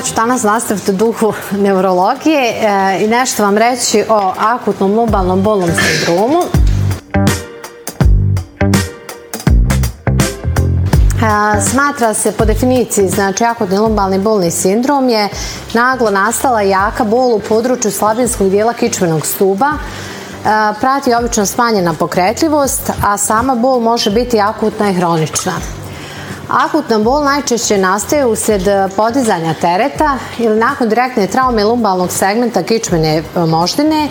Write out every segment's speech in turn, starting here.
Ja ću danas nastaviti duhu neurologije e, i nešto vam reći o akutnom lumbalnom bolnom sindromu. E, smatra se po definiciji, znači akutni lumbalni bolni sindrom je naglo nastala jaka bol u području slabinskog dijela kičmenog stuba, e, prati obično smanjena pokretljivost, a sama bol može biti akutna i hronična. Akutna bol najčešće nastaje usred podizanja tereta ili nakon direktne traume lumbalnog segmenta kičmene e, moždine,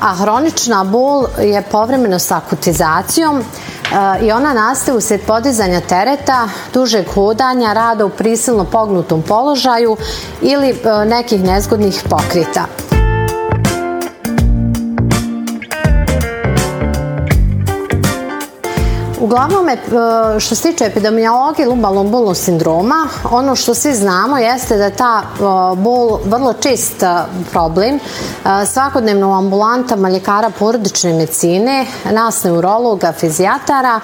a hronična bol je povremeno sa akutizacijom e, i ona nastaje usred podizanja dužeg hodanja, rada u prisilno pognutom položaju ili e, nekih nezgodnih pokrita. Uglavnom, e, što se tiče epidemiologije lumbalnog bolnog sindroma, ono što svi znamo jeste da ta e, bol vrlo čist e, problem. Svakodnevno u ambulantama ljekara porodične medicine, nas neurologa, fizijatara,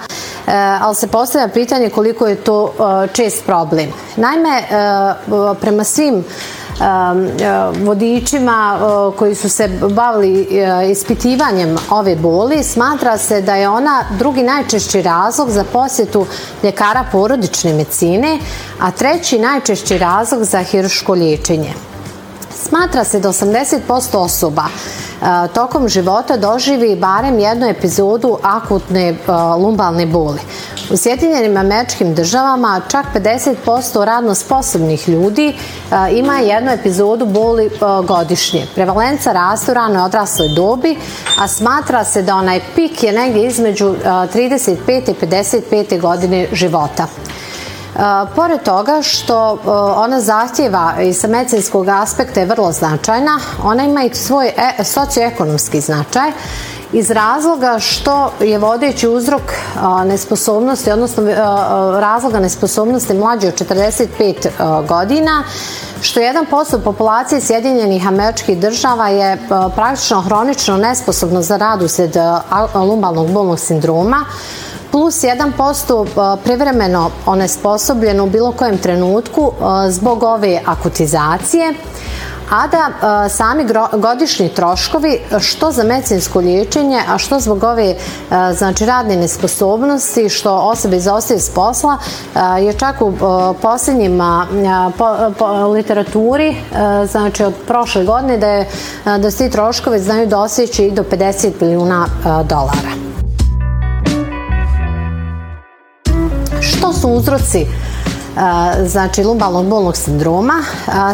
ali se postavlja pitanje koliko je to čest problem. Naime, prema svim vodičima koji su se bavili ispitivanjem ove boli, smatra se da je ona drugi najčešći razlog za posjetu ljekara porodične medicine, a treći najčešći razlog za hiruško liječenje. Smatra se da 80% osoba tokom života doživi barem jednu epizodu akutne lumbalne boli. U Sjedinjenim američkim državama čak 50% radno sposobnih ljudi ima jednu epizodu boli godišnje. Prevalenca raste u ranoj odrasloj dobi, a smatra se da onaj pik je negdje između 35. i 55. godine života. Pored toga što ona zahtjeva i sa medicinskog aspekta je vrlo značajna, ona ima i svoj e, socioekonomski značaj iz razloga što je vodeći uzrok nesposobnosti, odnosno razloga nesposobnosti mlađe od 45 godina, što jedan posto populacije Sjedinjenih američkih država je praktično hronično nesposobno za rad usred lumbalnog bolnog sindroma, plus 1% privremeno onesposobljeno u bilo kojem trenutku zbog ove akutizacije, a da sami godišnji troškovi što za medicinsko liječenje, a što zbog ove znači radne nesposobnosti što osobe izostaju s posla je čak u posljednjim literaturi znači od prošle godine da, je, da se ti troškovi znaju doseći i do 50 milijuna dolara. Su uzroci znači lumbalnog bolnog sindroma.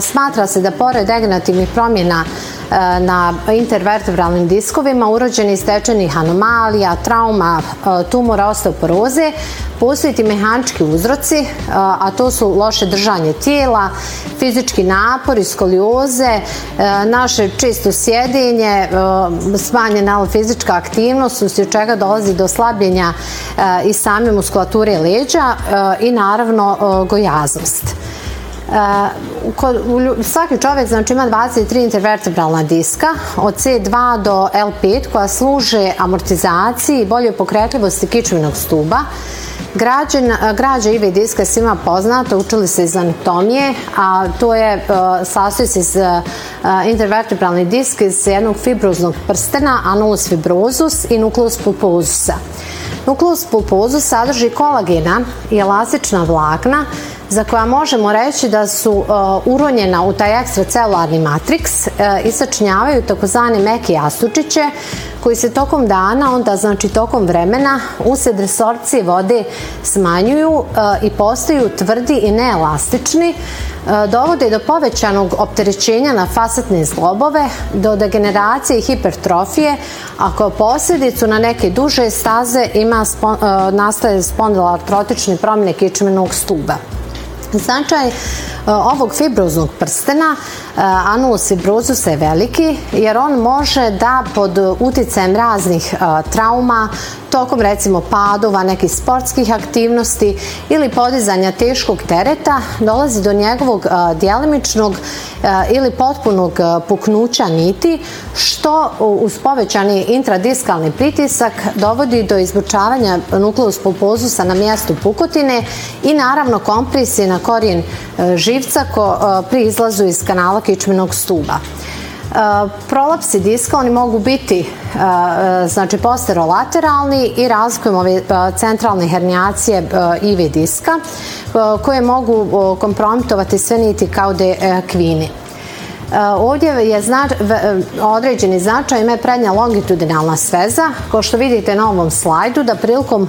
Smatra se da pored degenerativnih promjena na intervertebralnim diskovima, urođenih stečenih anomalija, trauma, tumora, osteoporoze, postoji ti mehanički uzroci, a to su loše držanje tijela, fizički napor, skolioze, naše čisto sjedinje, smanjena fizička aktivnost, od čega dolazi do slabljenja i same muskulature leđa i naravno gojaznost. Svaki čovjek znači, ima 23 intervertebralna diska od C2 do L5 koja služe amortizaciji i boljoj pokretljivosti kičmenog stuba. građa IV diska je svima poznata, učili se iz anatomije, a to je sastoji se iz intervertebralni disk iz jednog fibroznog prstena, anulus fibrozus i nukleus pulpozusa. Nukleus pulpozus sadrži kolagena i elastična vlakna za koja možemo reći da su uh, uronjena u taj ekstracelularni matriks uh, i sačinjavaju takozvane meke jastučiće koji se tokom dana, onda znači tokom vremena usred resorpcije vode smanjuju uh, i postaju tvrdi i neelastični, dovode do povećanog opterećenja na fasetne zglobove, do degeneracije i hipertrofije, a kao posljedicu na neke duže staze ima nastaje spondiloartrotične promjene kičmenog stuba. Značaj e, ovog fibroznog prstena anulus fibrozus je veliki jer on može da pod uticajem raznih trauma, tokom recimo padova, nekih sportskih aktivnosti ili podizanja teškog tereta dolazi do njegovog djelimičnog ili potpunog puknuća niti što uz povećani intradiskalni pritisak dovodi do izbučavanja nukleus pulpozusa na mjestu pukotine i naravno kompresije na korijen živca ko, pri izlazu iz kanala kičmenog stuba. Prolapsi diska, oni mogu biti znači posterolateralni i razlikujemo ove centralne hernijacije IV diska koje mogu kompromitovati sve niti kao de kvini. Ovdje je znač, određeni značaj ima prednja longitudinalna sveza, ko što vidite na ovom slajdu, da prilikom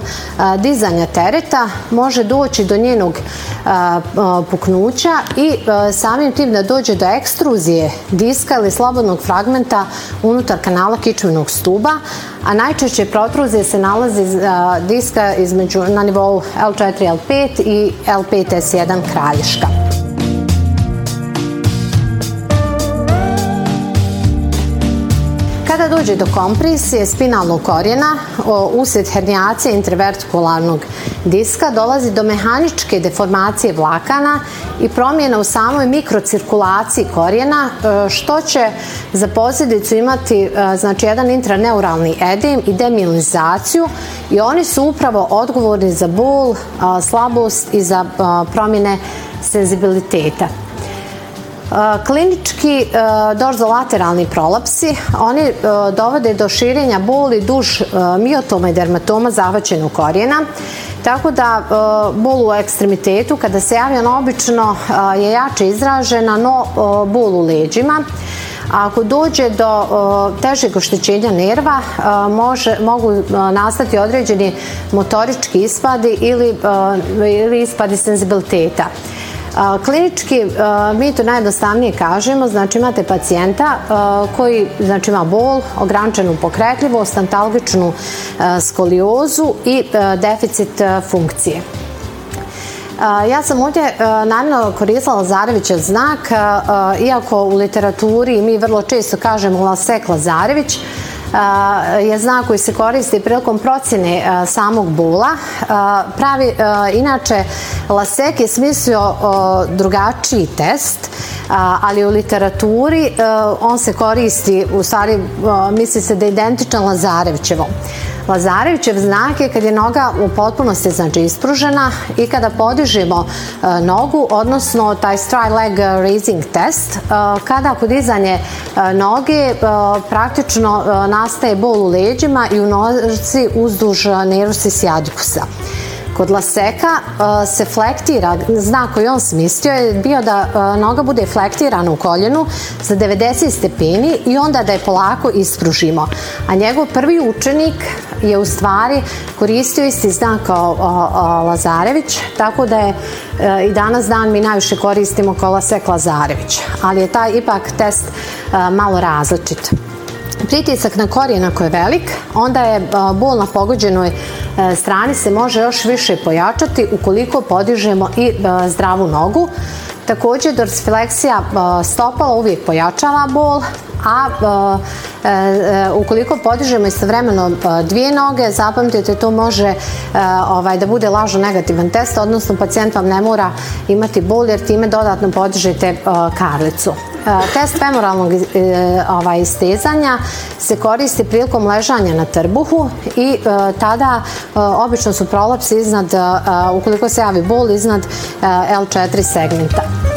dizanja tereta može doći do njenog puknuća i samim tim da dođe do ekstruzije diska ili slobodnog fragmenta unutar kanala kičmenog stuba, a najčešće protruzije se nalazi diska između, na nivou L4, L5 i L5, S1 kraljiška. Dođe do kompresije spinalnog korijena usred hernijacije intervertikularnog diska dolazi do mehaničke deformacije vlakana i promjena u samoj mikrocirkulaciji korijena e, što će za posljedicu imati e, znači jedan intraneuralni edem i demilinizaciju i oni su upravo odgovorni za bol, slabost i za promjene senzibiliteta. Klinički dorzolateralni prolapsi, oni dovode do širenja boli duž miotoma i dermatoma zahvaćenog korijena, tako da bol u ekstremitetu kada se javlja obično je jače izražena, no bol u leđima. A ako dođe do težeg oštećenja nerva, može, mogu nastati određeni motorički ispadi ili, ili ispadi senzibiliteta. Klinički mi to najjednostavnije kažemo, znači imate pacijenta koji znači ima bol, ograničenu pokretljivost, antalgičnu skoliozu i deficit funkcije. Ja sam ovdje namjerno koristila Lazarevića znak, iako u literaturi mi vrlo često kažemo Lasek Lazarević, je znak koji se koristi prilikom procjene samog bula. Pravi, inače, Lasek je smislio drugačiji test, ali u literaturi on se koristi, u stvari misli se da je identičan Lazarevićevom. Lazarevićev znak je kad je noga u potpunosti znači ispružena i kada podižemo e, nogu, odnosno taj stride leg raising test, e, kada podizanje e, noge praktično nastaje bol u leđima i u nozi uzduž nervusi sjadikusa. Kod laseka uh, se flektira, znak koji on smislio je bio da uh, noga bude flektirana u koljenu za 90 stepeni i onda da je polako ispružimo. A njegov prvi učenik je u stvari koristio isti znak kao uh, Lazarević, tako da je i danas dan mi najviše koristimo kao Lasek Lazarević. Ali je taj ipak test malo različit pritisak na korijen ako je velik, onda je bol na pogođenoj e, strani se može još više pojačati ukoliko podižemo i e, zdravu nogu. Također dorsifleksija e, stopala uvijek pojačava bol, a e, e, ukoliko podižemo istovremeno dvije noge, zapamtite to može e, ovaj, da bude lažno negativan test, odnosno pacijent vam ne mora imati bol jer time dodatno podižete karlicu. Test femoralnog ovaj, istezanja se koristi prilikom ležanja na trbuhu i tada obično su prolapsi iznad, ukoliko se javi bol, iznad L4 segmenta.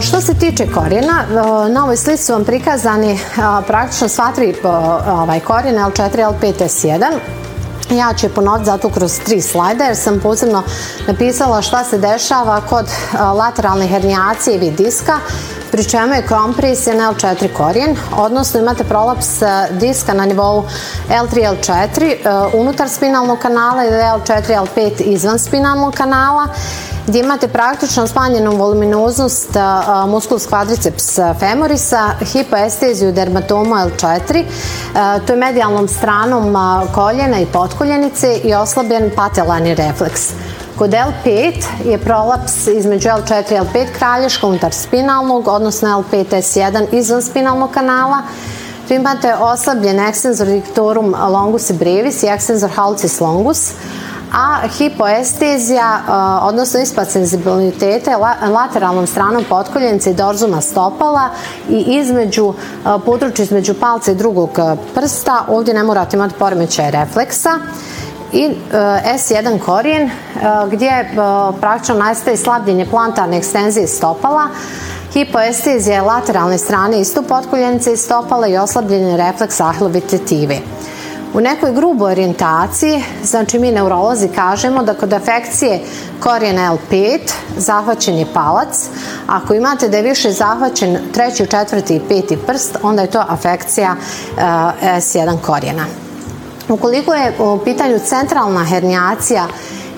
Što se tiče korijena, na ovoj slici su vam prikazani praktično sva tri ovaj, korijena L4, L5, S1. Ja ću je ponoviti zato kroz tri slajda jer sam posebno napisala šta se dešava kod lateralne hernijacije ili diska pri čemu je kompresija na L4 korijen, odnosno imate prolaps diska na nivou L3, L4 unutar spinalnog kanala ili L4, L5 izvan spinalnog kanala gdje imate praktično smanjenu voluminoznost musculus quadriceps femorisa, hipoesteziju dermatomu L4, to je medijalnom stranom koljena i potkoljenice i oslabljen patelarni refleks. Kod L5 je prolaps između L4 i L5 kralješka unutar spinalnog, odnosno L5 S1 izvan spinalnog kanala. Tu imate oslabljen extensor dictorum longus i brevis i extensor halcis longus a hipoestezija, odnosno ispad senzibilitete lateralnom stranom potkoljenice i dorzuma stopala i između, područja između palca i drugog prsta, ovdje ne morate imati poremećaj refleksa i S1 korijen gdje praktično nastaje slabljenje plantarne ekstenzije stopala hipoestezija lateralne strane isto potkoljenice i stopala i oslabljenje refleks ahlovitetive. U nekoj gruboj orijentaciji, znači mi neurolozi kažemo da kod afekcije korijena L5 zahvaćen je palac, ako imate da je više zahvaćen treći, četvrti i peti prst, onda je to afekcija uh, S1 korijena. Ukoliko je u pitanju centralna hernijacija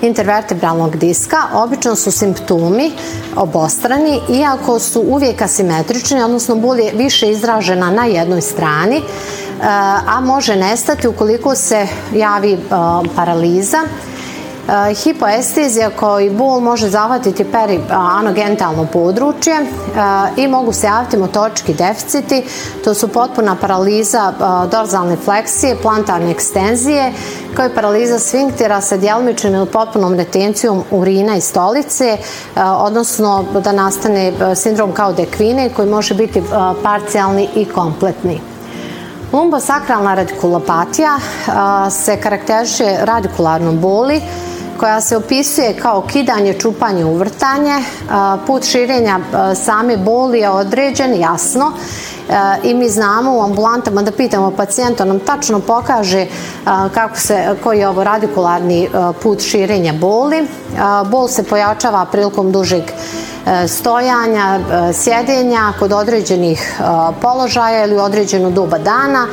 intervertebralnog diska, obično su simptomi obostrani, iako su uvijek asimetrični, odnosno bol je više izražena na jednoj strani, a može nestati ukoliko se javi paraliza. Hipoestezija koji bol može zahvatiti perianogentalno područje i mogu se javiti motorički deficiti, to su potpuna paraliza dorzalne fleksije, plantarne ekstenzije, kao i paraliza sfinktera sa djelomičnom ili potpunom retencijom urina i stolice, odnosno da nastane sindrom kao dekvine koji može biti parcijalni i kompletni. Lumbosakralna radikulopatija se karakteriše radikularnom boli koja se opisuje kao kidanje, čupanje, uvrtanje. Put širenja same boli je određen, jasno, i mi znamo u ambulantama da pitamo pacijenta, nam tačno pokaže kako se, koji je ovo radikularni put širenja boli. Bol se pojačava prilikom dužeg stojanja, sjedenja kod određenih položaja ili određenu doba dana.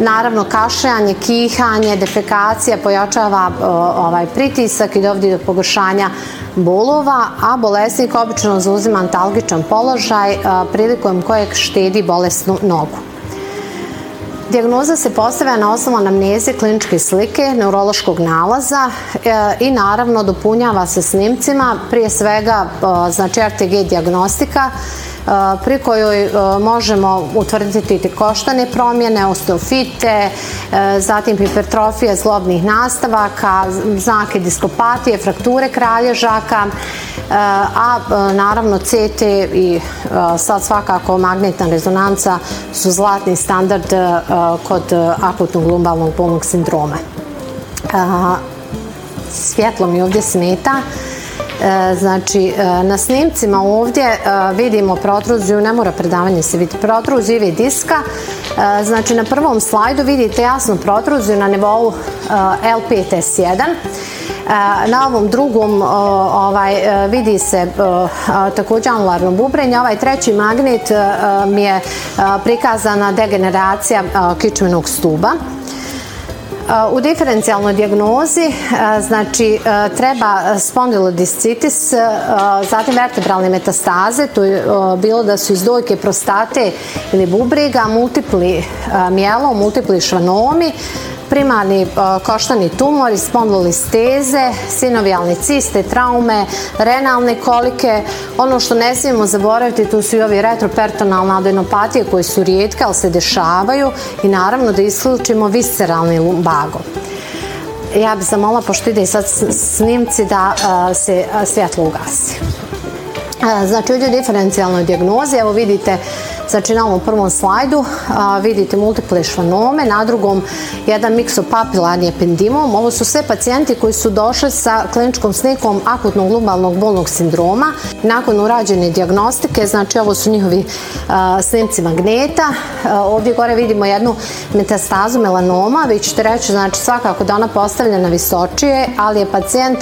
Naravno, kašljanje, kihanje, defekacija pojačava ovaj pritisak i dovodi do pogoršanja bolova, a bolesnik obično zauzima antalgičan položaj prilikom kojeg štedi bolesnu nogu. Dijagnoza se postavlja na osnovu anamneze kliničke slike, neurološkog nalaza e, i naravno dopunjava se snimcima, prije svega e, znači RTG diagnostika pri kojoj možemo utvrditi koštane promjene, osteofite, zatim hipertrofije zlobnih nastavaka, znake diskopatije, frakture kralježaka, a naravno CT i sad svakako magnetna rezonanca su zlatni standard kod akutnog lumbalnog bolnog sindroma. Svjetlo mi ovdje smeta. E, znači, e, na snimcima ovdje e, vidimo protruziju, ne mora predavanje se vidi, protruziju ivi diska. Znači, na prvom slajdu vidite jasnu protruziju na nivou L5S1. Na ovom drugom ovaj, vidi se također anularno bubrenje. Ovaj treći magnet mi je prikazana degeneracija kičmenog stuba. U diferencijalnoj dijagnozi znači treba spondylodiscitis, zatim vertebralne metastaze, to je bilo da su iz dojke prostate ili bubrega, multipli mijelo, multipli švanomi, primarni koštani tumori, spondolisteze, sinovijalne ciste, traume, renalne kolike. Ono što ne smijemo zaboraviti, tu su i ovi retropertonalne adenopatije koje su rijetke, ali se dešavaju i naravno da isključimo visceralni lumbago. Ja bih zamola, pošto ide sad snimci, da se svjetlo ugasi. Znači, ovdje u diferencijalnoj dijagnozi, evo vidite Znači na ovom prvom slajdu a, vidite multiple švanome, na drugom jedan miksopapilarni ependimom. Ovo su sve pacijenti koji su došli sa kliničkom slikom akutnog lumbalnog bolnog sindroma. Nakon urađene diagnostike, znači ovo su njihovi a, snimci magneta. A, ovdje gore vidimo jednu metastazu melanoma. Vi ćete reći znači svakako da ona postavljena visočije, ali je pacijent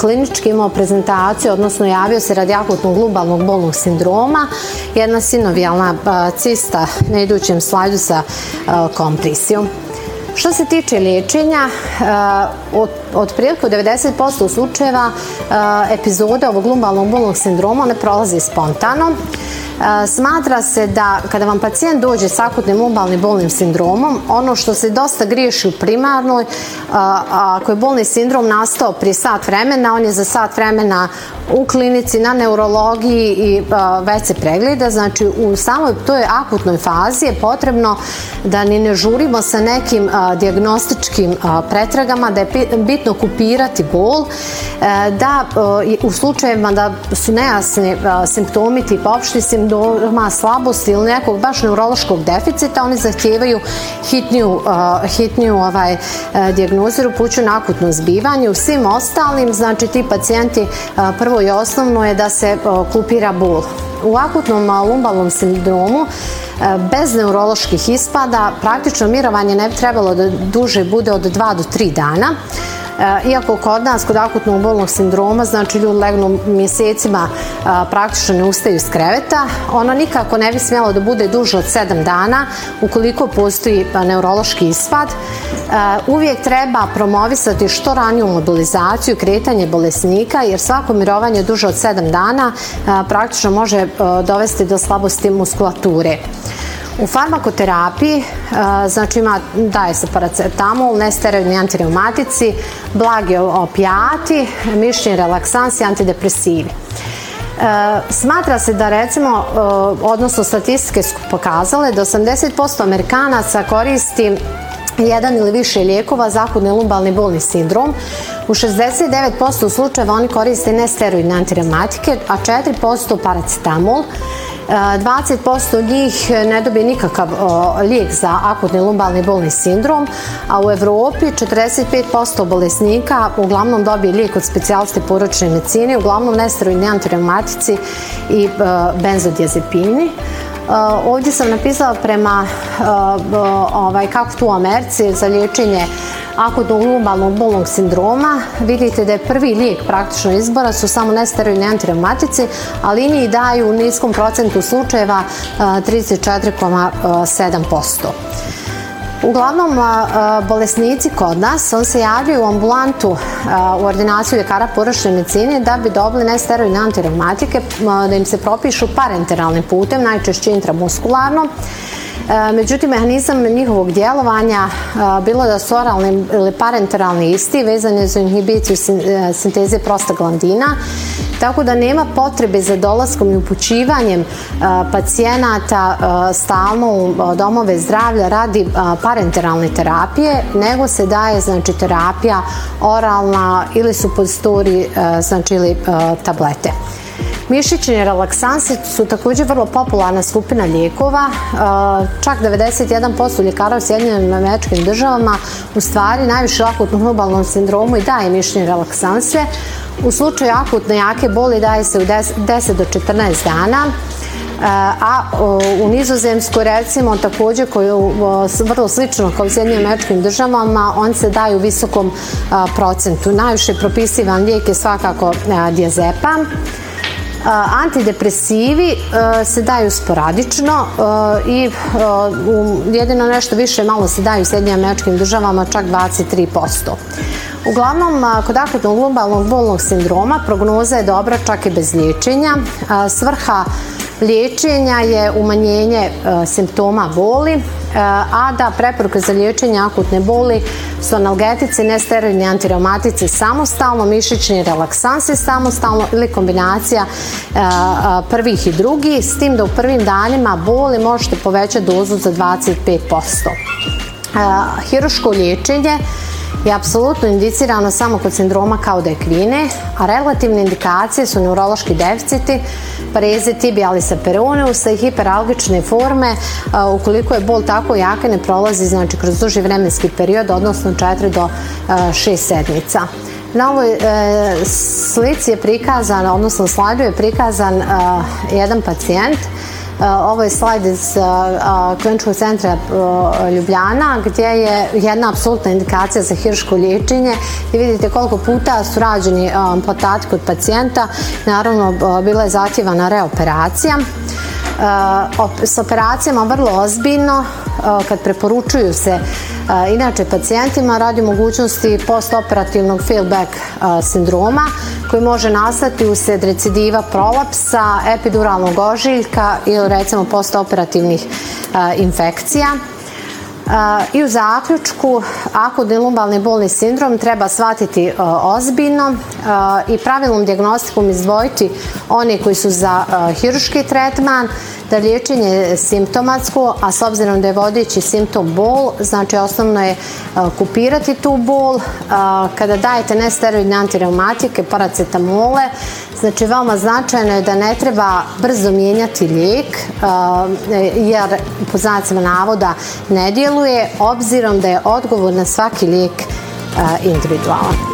klinički imao prezentaciju, odnosno javio se radi akutnog lumbalnog bolnog sindroma. Jedna sinovijalna cista na idućem slajdu sa kompresijom. Što se tiče liječenja, otprilike u 90% slučajeva epizode ovog lumbalnog bolnog sindroma ne prolazi spontano. Smatra se da kada vam pacijent dođe s akutnim lumbalnim bolnim sindromom, ono što se dosta griješi u primarnoj, ako je bolni sindrom nastao prije sat vremena, on je za sat vremena u klinici na neurologiji i već se pregleda, znači u samoj toj akutnoj fazi je potrebno da ni ne žurimo sa nekim diagnostičkim pretragama, da je bitno kupirati bol, e, da u slučajevima da su nejasni simptomi tipa opšti sindroma slabosti ili nekog baš neurološkog deficita, oni zahtijevaju hitniju, hitniju ovaj, diagnozu jer upućuju na akutno zbivanje. U svim ostalim, znači ti pacijenti prvo i osnovno je da se kupira bol. U akutnom lumbalnom sindromu bez neuroloških ispada praktično mirovanje ne bi trebalo da duže bude od 2 do 3 dana. E, iako kod nas, kod akutnog bolnog sindroma, znači ljudi legnu mjesecima e, praktično ne ustaju iz kreveta, ono nikako ne bi smjelo da bude duže od 7 dana ukoliko postoji e, neurološki ispad. Uvijek treba promovisati što raniju mobilizaciju, kretanje bolesnika, jer svako mirovanje duže od 7 dana praktično može dovesti do slabosti muskulature. U farmakoterapiji e, znači ima, daje se paracetamol, nesteroidni antireumatici, blagi opijati, mišljenje relaksansi, antidepresivi. E, smatra se da recimo, e, odnosno statistike su pokazale da 80% Amerikanaca koristi jedan ili više lijekova za akutni lumbalni bolni sindrom. U 69% slučajeva oni koriste nesteroidne antireumatike, a 4% paracetamol. 20% njih ne dobije nikakav lijek za akutni lumbalni bolni sindrom, a u Europi 45% bolesnika uglavnom dobije lijek od specijaliste poročne medicine, uglavnom nesteroidni antireumatici i benzodiazepini. Ovdje sam napisala prema ovaj, kako tu u Americi za liječenje akutnog lumbalnog bolnog sindroma. Vidite da je prvi lijek praktično izbora su samo nesteroidni antireumatici, ali njih daju u niskom procentu slučajeva 34,7%. Uglavnom, bolesnici kod nas, on se javljaju u ambulantu u ordinaciju ljekara poročne medicine da bi dobili nesteroidne antireumatike, da im se propišu parenteralnim putem, najčešće intramuskularno. E, međutim, mehanizam njihovog djelovanja, e, bilo da su oralni ili parenteralni isti, vezan je za inhibiciju e, sinteze prostaglandina, tako da nema potrebe za dolaskom i upućivanjem pacijenata stalno u domove zdravlja radi parenteralne terapije, nego se daje znači terapija oralna ili su znači ili tablete. Mišićni relaksansi su također vrlo popularna skupina lijekova. E, čak 91% ljekara u Sjedinjenim američkim državama u stvari najviše akutnom globalnom sindromu i daje mišićne relaksanse. U slučaju akutne jake boli daje se u 10 do 14 dana e, a u Nizozemskoj recimo također koji je vrlo slično kao u Sjedinjenim američkim državama on se daje u visokom procentu. Najviše propisivan lijek je svakako diazepam Antidepresivi se daju sporadično i jedino nešto više malo se daju u Sjedinjim američkim državama, čak 23%. Uglavnom, kod akutnog lumbalnog bolnog sindroma prognoza je dobra čak i bez liječenja. Svrha liječenja je umanjenje simptoma boli, a da preporuke za liječenje akutne boli su analgetici, nesteroidni antireumatici samostalno, mišićni relaksansi samostalno ili kombinacija e, prvih i drugih, s tim da u prvim danima boli možete povećati dozu za 25%. Hiruško liječenje je apsolutno indicirano samo kod sindroma kao dekvine, a relativne indikacije su neurološki deficiti, pareze tibialisa peroneusa i hiperalgične forme ukoliko je bol tako jaka ne prolazi znači kroz duži vremenski period, odnosno 4 do 6 sedmica. Na ovoj e, slici je prikazan, odnosno slajdu je prikazan jedan pacijent ovo je slajd iz kliničkog centra Ljubljana gdje je jedna apsolutna indikacija za hirško liječenje i vidite koliko puta su rađeni podatki kod pacijenta. Naravno, bila je zahtjevana reoperacija. S operacijama vrlo ozbiljno kad preporučuju se inače pacijentima radi mogućnosti postoperativnog feedback sindroma koji može nastati usred recidiva prolapsa, epiduralnog ožiljka ili recimo postoperativnih infekcija. I u zaključku, akutni lumbalni bolni sindrom treba shvatiti ozbiljno i pravilnom diagnostikom izdvojiti one koji su za hiruški tretman, da liječenje je simptomatsko, a s obzirom da je vodeći simptom bol, znači osnovno je kupirati tu bol. Kada dajete nesteroidne antireumatike, paracetamole, znači veoma značajno je da ne treba brzo mijenjati lijek, jer po znacima navoda ne djeluje, obzirom da je odgovor na svaki lijek individualan.